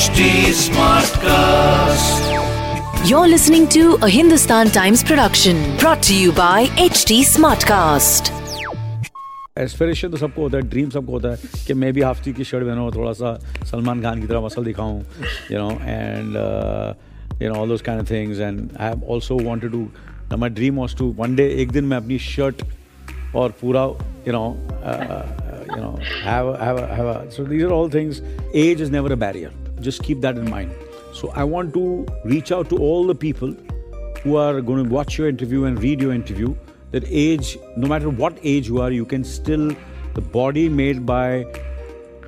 HT Smartcast. You're listening to a Hindustan Times production brought to you by HT Smartcast. Aspiration तो सबको होता है dream सबको होता है कि मैं भी हाफ की शर्ट पहनूँ थोड़ा सा सलमान खान की तरह मसल दिखाऊँ you know and you know all those kind of things and I have also wanted to my dream was to one day एक दिन मैं अपनी शर्ट और पूरा you know, uh, uh, you know, have a, have a, have a. So these are all things. Age is never a barrier just keep that in mind so i want to reach out to all the people who are going to watch your interview and read your interview that age no matter what age you are you can still the body made by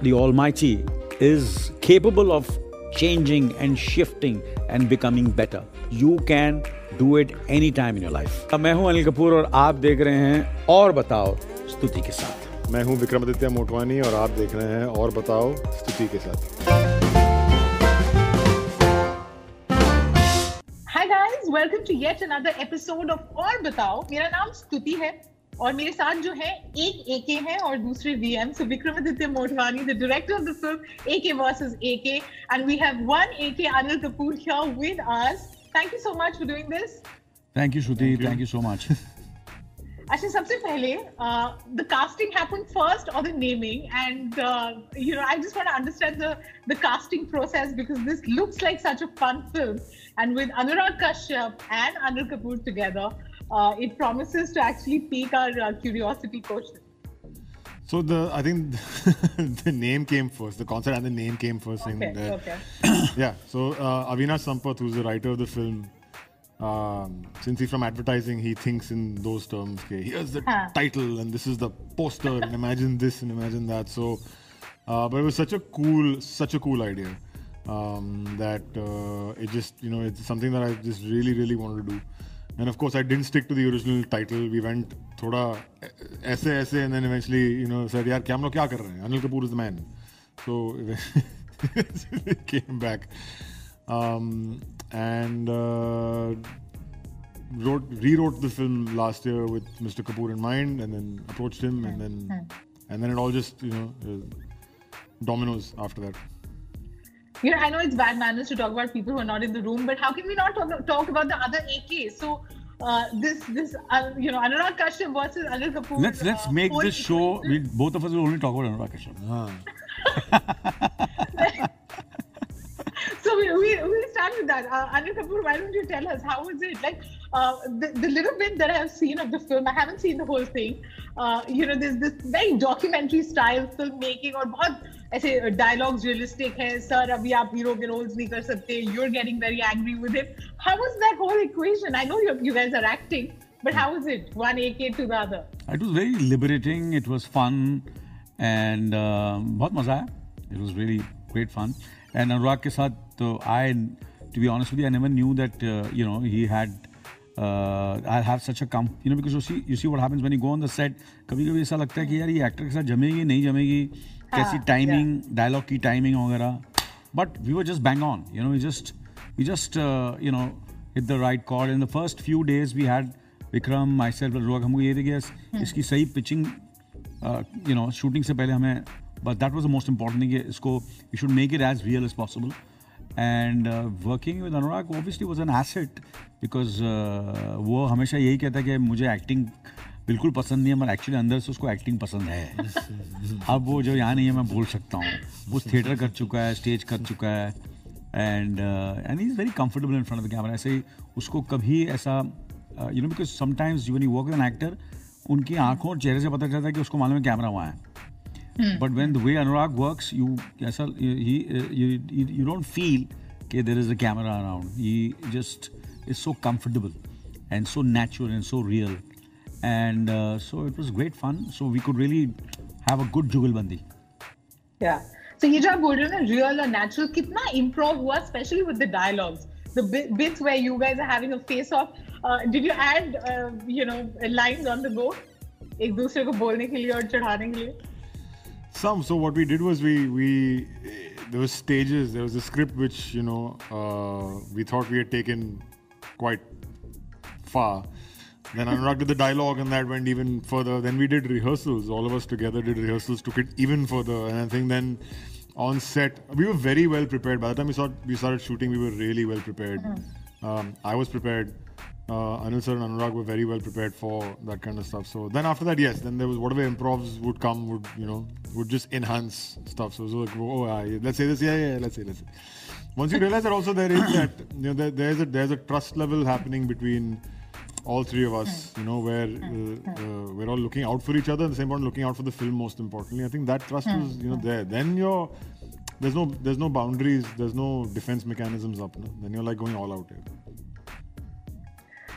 the almighty is capable of changing and shifting and becoming better you can do it anytime in your life मैं हूं अनिल कपूर और आप देख रहे हैं और बताओ स्तुति के साथ मैं हूं विक्रमादित्य मोटवानी और आप देख रहे हैं और बताओ स्तुति के साथ welcome to yet another episode of और बताओ। मेरा नाम स्तुति है और मेरे साथ जो है एक एके है और दूसरे VM so Vikramaditya Motwane the director of the film AK versus AK and we have one AK Anil Kapoor here with us thank you so much for doing this thank you Shruti thank you so much अच्छा सबसे पहले the casting happened first और the naming and you know I just want to understand the the casting process because this looks like such a fun film and with Anurag Kashyap and Anil Kapoor together uh, it promises to actually pique our uh, curiosity quotient. So the I think the name came first. The concept and the name came first. Okay. In there. Okay. yeah. So uh, Avinash Sampath, who's the writer of the film, um, since he's from advertising, he thinks in those terms. Okay, here's the huh. title, and this is the poster, and imagine this and imagine that. So, uh, but it was such a cool, such a cool idea um, that uh, it just, you know, it's something that I just really, really wanted to do. And of course, I didn't stick to the original title. We went thoda eh, aise aise, and then eventually, you know, said, "Yar, kya hum kya kar rahe? Anil Kapoor is the man, so it came back. Um, and uh, wrote rewrote the film last year with Mr. Kapoor in mind, and then approached him, and then and then it all just you know uh, dominoes after that. You know, I know it's bad manners to talk about people who are not in the room, but how can we not talk, talk about the other AK? So uh, this this uh, you know Anurag Kashyap versus Anil Kapoor. let's let's uh, make this show we both of us will only talk about Anurag Kashyap So we'll start with that. Uh, Anil Kapoor, why don't you tell us how was it? Like uh, the, the little bit that I have seen of the film, I haven't seen the whole thing. Uh, you know, there's this very documentary style filmmaking और बहुत ऐसे dialogues realistic है. Sir, अभी आप hero के roles नहीं कर सकते. You're getting very angry with him. How was that whole equation? I know you you guys are acting, but how was it? One AK to the other. it was very liberating it was fun and uh, बहुत मजा आया it was really great fun and अनुराग के साथ तो I to be honest with you I never knew that uh, you know he had uh, I have such a com you know because you see you see what happens when you go on the set कभी कभी ऐसा लगता है कि यार ये actor के साथ जमेगी नहीं जमेगी कैसी हाँ, टाइमिंग डायलॉग की टाइमिंग वगैरह but we were just bang on you know we just we just uh, you know hit the right chord in the first few days we had Vikram myself Anurag हमको ये इस- इसकी सही pitching you know shooting से पहले हमें but that was the most important कि इसको we should make it as real as possible and working with Anurag obviously was an asset because वो हमेशा यही कहता है कि मुझे एक्टिंग बिल्कुल पसंद नहीं है, मगर एक्चुअली अंदर से उसको एक्टिंग पसंद है। अब वो जो यहाँ नहीं है, मैं बोल सकता हूँ। वो थिएटर कर चुका है स्टेज कर चुका है। And and is very comfortable in front of the camera ऐसे ही उसको कभी ऐसा you know because sometimes you you work with an actor उनकी आँखों और चेहरे से पता चलता है कि उसको मालूम है कैमरा वहाँ है। But when the way Anurag works you ऐसा यू डोंट फील कि there is a camera around he just is so comfortable and so natural and so real and so it was great fun so we could really have a good जुगलबंदी Yeah. So ये जो आप बोल रहे हो ना real और natural कितना improv हुआ especially with the dialogues the bit, bits where you guys are having a face off uh, did you add uh, you know lines on the go एक दूसरे को बोलने के लिए और चढ़ाने के लिए some. So what we did was we we there was stages. There was a script which you know uh, we thought we had taken quite far. Then Anurag did the dialogue, and that went even further. Then we did rehearsals. All of us together did rehearsals, took it even further. And I think then on set we were very well prepared. By the time we saw we started shooting, we were really well prepared. Um, I was prepared. Uh, Anil sir and Anurag were very well prepared for that kind of stuff. So then after that, yes, then there was whatever improvs would come would you know would just enhance stuff. So it was like, oh, ah, yeah, let's say this, yeah, yeah, let's say this. Once you realize that also there is that you know there, there's a there's a trust level happening between all three of us. You know where uh, uh, we're all looking out for each other. At the same point, looking out for the film. Most importantly, I think that trust is you know there. Then you're there's no there's no boundaries. There's no defense mechanisms up. No? Then you're like going all out here.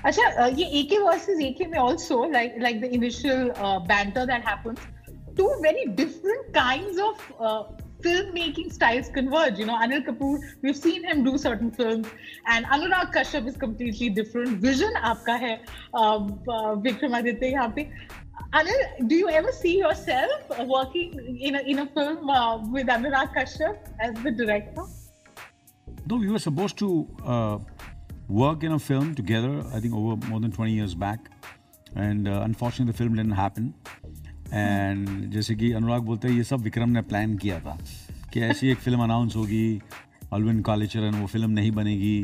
अच्छा uh, ये AK versus AK में also like like the initial uh, banter that happens two very different kinds of uh, filmmaking styles converge you know Anil Kapoor we've seen him do certain films and Anurag Kashyap is completely different vision आपका है uh, uh, Vikramaditya यहाँ पे ever see yourself working in a in a film uh, with Anurag Kashyap as the director No, we were supposed to uh, work in a film together, I think over more than 20 years back. And uh, unfortunately, the film didn't happen. And जैसे कि अनुराग बोलते हैं ये सब विक्रम ने plan किया था कि ऐसी एक फिल्म अनाउंस होगी अलविन कालीचरण वो फिल्म नहीं बनेगी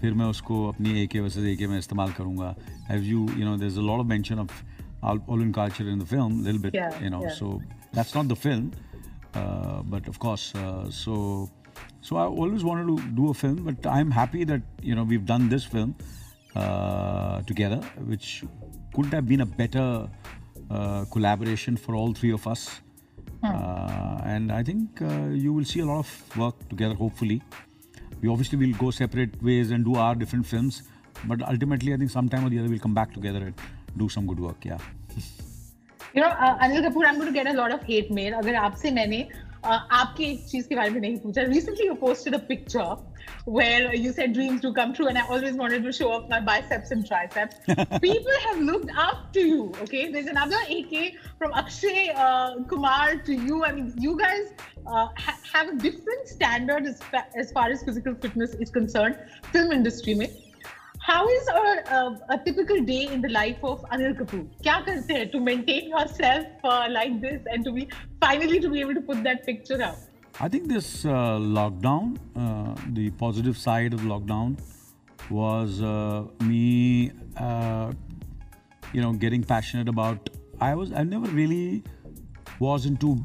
फिर मैं उसको अपनी ए के वर्सेज ए के में इस्तेमाल करूँगा as you you no there's a lot of mention of Al- Alvin culture in the film, a little bit, Yeah, you know. yeah. So that's not the film, uh, but of course, uh, so so I always wanted to do a film, but I'm happy that you know we've done this film uh, together, which couldn't have been a better uh, collaboration for all three of us. Uh, and I think uh, you will see a lot of work together. Hopefully, we obviously will go separate ways and do our different films, but ultimately, I think sometime or the other we'll come back together and do some good work. Yeah. you know uh, Anil Kapoor I'm going to get a lot of hate mail अगर आपसे मैंने uh, आपकी एक चीज के बारे में नहीं पूछा recently you posted a picture where you said dreams do come true and I always wanted to show off my biceps and triceps people have looked up to you okay there's another AK from Akshay uh, Kumar to you I mean you guys uh, ha- have a different standard as, fa- as far as physical fitness is concerned film industry में How is a, a, a, typical day in the life of Anil Kapoor? Kya karte to maintain yourself uh, like this and to be finally to be able to put that picture out? I think this uh, lockdown, uh, the positive side of lockdown, was uh, me, uh, you know, getting passionate about. I was I never really was into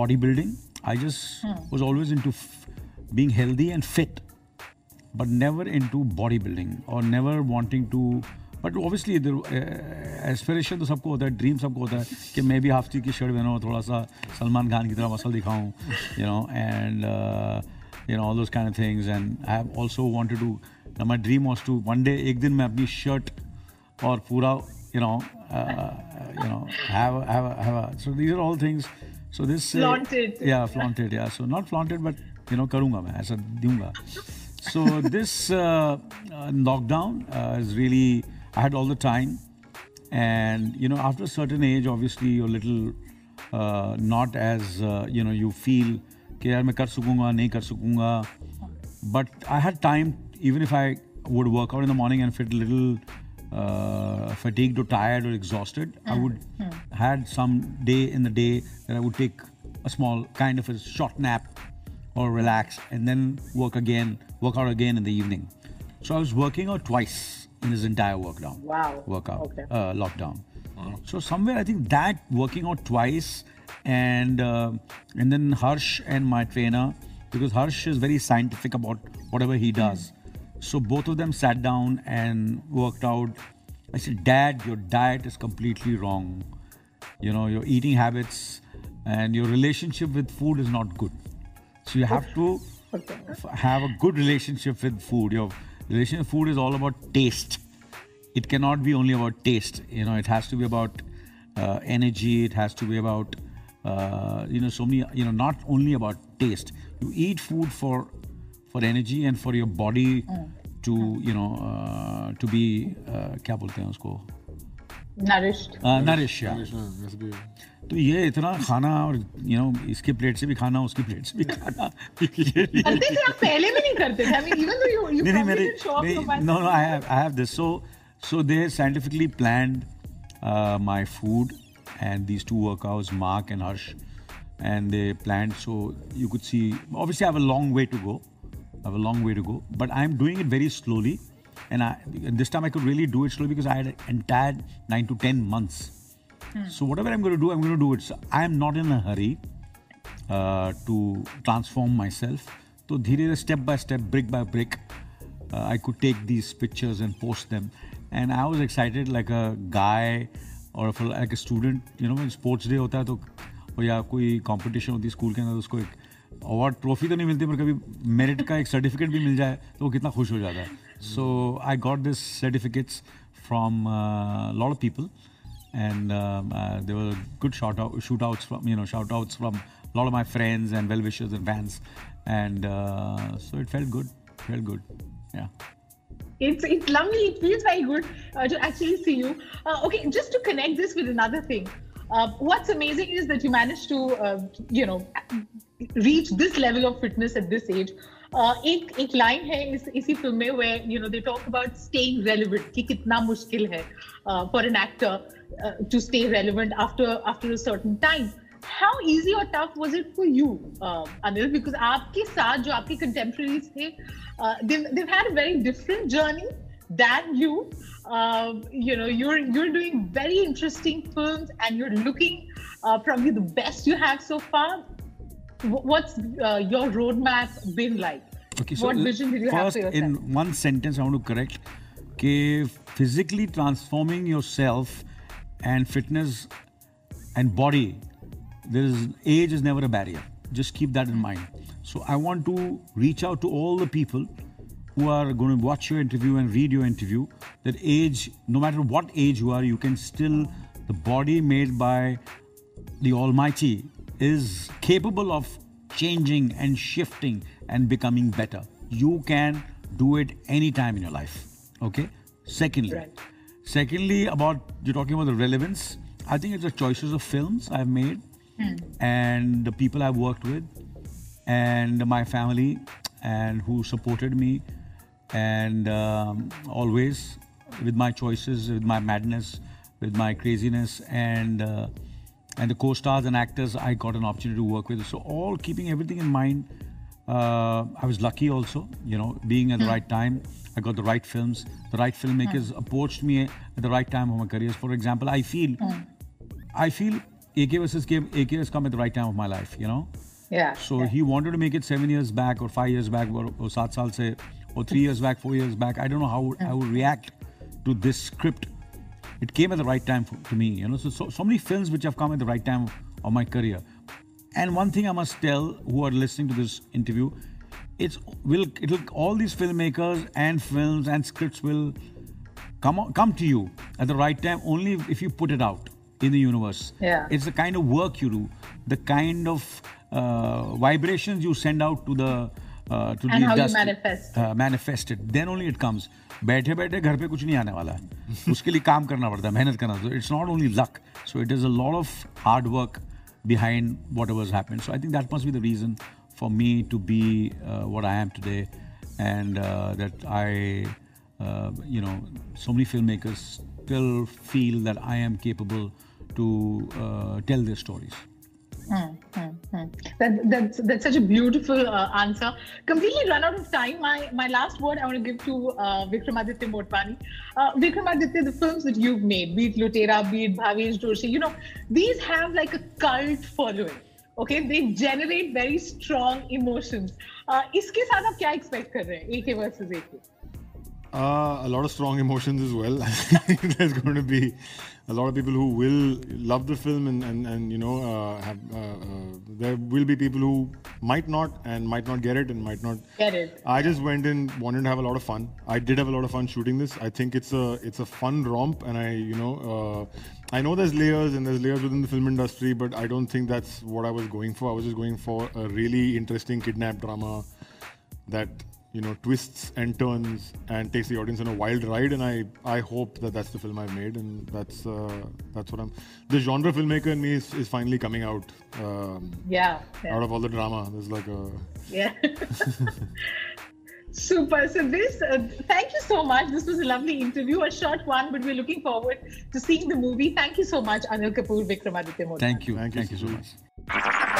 bodybuilding. I just hmm. was always into f- being healthy and fit but never into bodybuilding or never wanting to. But obviously aspiration तो सबको होता है dream सबको होता है कि मैं भी हाफ़ की शर्ट पहनूँ थोड़ा सा सलमान खान की तरह मसल दिखाऊँ you know and you know all those kind things and I have also wanted to my dream was to one day एक दिन मैं अपनी शर्ट और पूरा you know you know have have have so these are all things so this yeah flaunted yeah. So not flaunted but you know करूँगा मैं ऐसा दूँगा। so this uh, uh, lockdown uh, is really I had all the time and you know after a certain age obviously you're little uh, not as uh, you know you feel कि यार मैं कर सकूँगा नहीं कर सकूँगा but I had time even if I would work out in the morning and feel a little uh, fatigued or tired or exhausted I would had some day in the day that I would take a small kind of a short nap or relax and then work again, work out again in the evening. So I was working out twice in this entire workdown. Wow. Workout. Okay. Uh, lockdown. So somewhere I think that working out twice and uh, and then Harsh and my trainer because Harsh is very scientific about whatever he does. So both of them sat down and worked out. I said, Dad, your diet is completely wrong. You know, your eating habits and your relationship with food is not good. So you have to f- have a good relationship with food. Your relationship with food is all about taste. It cannot be only about taste. You know, it has to be about uh, energy. It has to be about uh, you know, so many, you know, not only about taste. You eat food for for energy and for your body to, you know, uh, to be, uh, क्या बोलते हैं उसको? Nourish या। हाँ, तो ये इतना खाना और यू नो इसके प्लेट से भी खाना उसके प्लेट से भी खाना पहले भी नहीं करते थे। नहीं मेरे no no I have this so so they scientifically planned my food and these two workouts Mark and Harsh and they planned so you could see obviously i have a long way to go i have a long way to go but i'm doing it very slowly. And I and this time I could really do it slowly because I had an entire nine to ten months Hmm. so whatever I'm going to do I'm going to do it so I'm not in a hurry uh, to transform myself. So धीरे step by step, brick by brick, uh, I could take these pictures and post them. And I was excited like a guy or for like a student, you know, when sports day होता है तो या कोई competition होती है school के अंदर तो उसको एक अवार्ड ट्रॉफी तो नहीं मिलती पर कभी मेरिट का एक सर्टिफिकेट भी मिल जाए तो वो कितना खुश हो जाता है So I got these certificates from uh, a lot of people, and um, uh, there were good shout out, shootouts from you know shoutouts from a lot of my friends and well-wishers and fans, and uh, so it felt good, felt good, yeah. It's, it's lovely. It feels very good uh, to actually see you. Uh, okay, just to connect this with another thing, uh, what's amazing is that you managed to, you know, reach this level of fitness at this age Uh, एक एक line है इस इसी film में where you know they talk about staying relevant कि कितना मुश्किल है uh, for an actor uh, to stay relevant after after a certain time. How easy or tough was it for you, uh, Anil? Because आपके साथ जो आपके contemporaries थे, uh, they've, they've had a very different journey than you. Uh, you know, you're you're doing very interesting films, and you're looking uh, probably the best you have so far. Wh- What's uh, your roadmap been like? okay so what vision did you have first for yourself? in one sentence i want to correct कि physically transforming yourself and fitness and body there is age is never a barrier just keep that in mind so i want to reach out to all the people who are going to watch your interview and read your interview that age no matter what age you are you can still the body made by the almighty is capable of changing and shifting and becoming better. You can do it anytime in your life okay? Secondly Right. secondly about you're talking about the relevance. I think it's the choices of films i've made and the people i've worked with and my family and who supported me and um, always with my choices with my madness with my craziness and uh, and the co-stars and actors I got an opportunity to work with. So all keeping everything in mind, uh, I was lucky also, you know, being at the hmm. right time. I got the right films. The right filmmakers hmm. approached me at the right time of my careers. For example, I feel, hmm. I feel AK versus game, AK has come at the right time of my life, you know. Yeah. So yeah. he wanted to make it seven years back or five years back or, or or three years back, four years back. I don't know how I would react to this script it came at the right time for, to me, you know. So, so so many films which have come at the right time of my career. And one thing I must tell who are listening to this interview, it's will it'll all these filmmakers and films and scripts will come come to you at the right time only if you put it out in the universe. Yeah. It's the kind of work you do, the kind of uh, vibrations you send out to the to do manifest manifested then only it comes बैठे बैठे घर पे कुछ नहीं आने वाला है। उसके लिए काम करना पड़ता है मेहनत करना पड़ता it's not only luck so it is a lot of hard work behind whatever happen so I think that must be the reason for me to be what I am today and that I you know so many film makers still feel that I am capable to tell their stories That, that's, that's such a beautiful uh, answer. Completely run out of time. My my last word I want to give to uh, Vikramaditya Motwani. Uh, Vikramaditya, the films that you've made, be it Lootera, be it Bhavesh Joshi, you know, these have like a cult following. Okay, they generate very strong emotions. इसके साथ आप kya expect कर रहे versus एक uh, a lot of strong emotions as well. There's going to be a lot of people who will love the film, and and, and you know, uh, have, uh, uh, there will be people who might not and might not get it and might not Get it. I just went in, wanted to have a lot of fun. I did have a lot of fun shooting this. I think it's a it's a fun romp, and I you know uh, I know there's layers and there's layers within the film industry, but I don't think that's what I was going for. I was just going for a really interesting kidnap drama that you know twists and turns and takes the audience on a wild ride. And I I hope that that's the film I've made, and that's uh, that's what I'm. The genre filmmaker in me is, is finally coming out. Um, yeah, yeah. Out of all the drama, there's like a yeah. Super. So this, uh, thank you so much. This was a lovely interview, a short one, but we're looking forward to seeing the movie. Thank you so much, Anil Kapoor, Vikramaditya Modi. Thank you. Thank you Thank you so so much.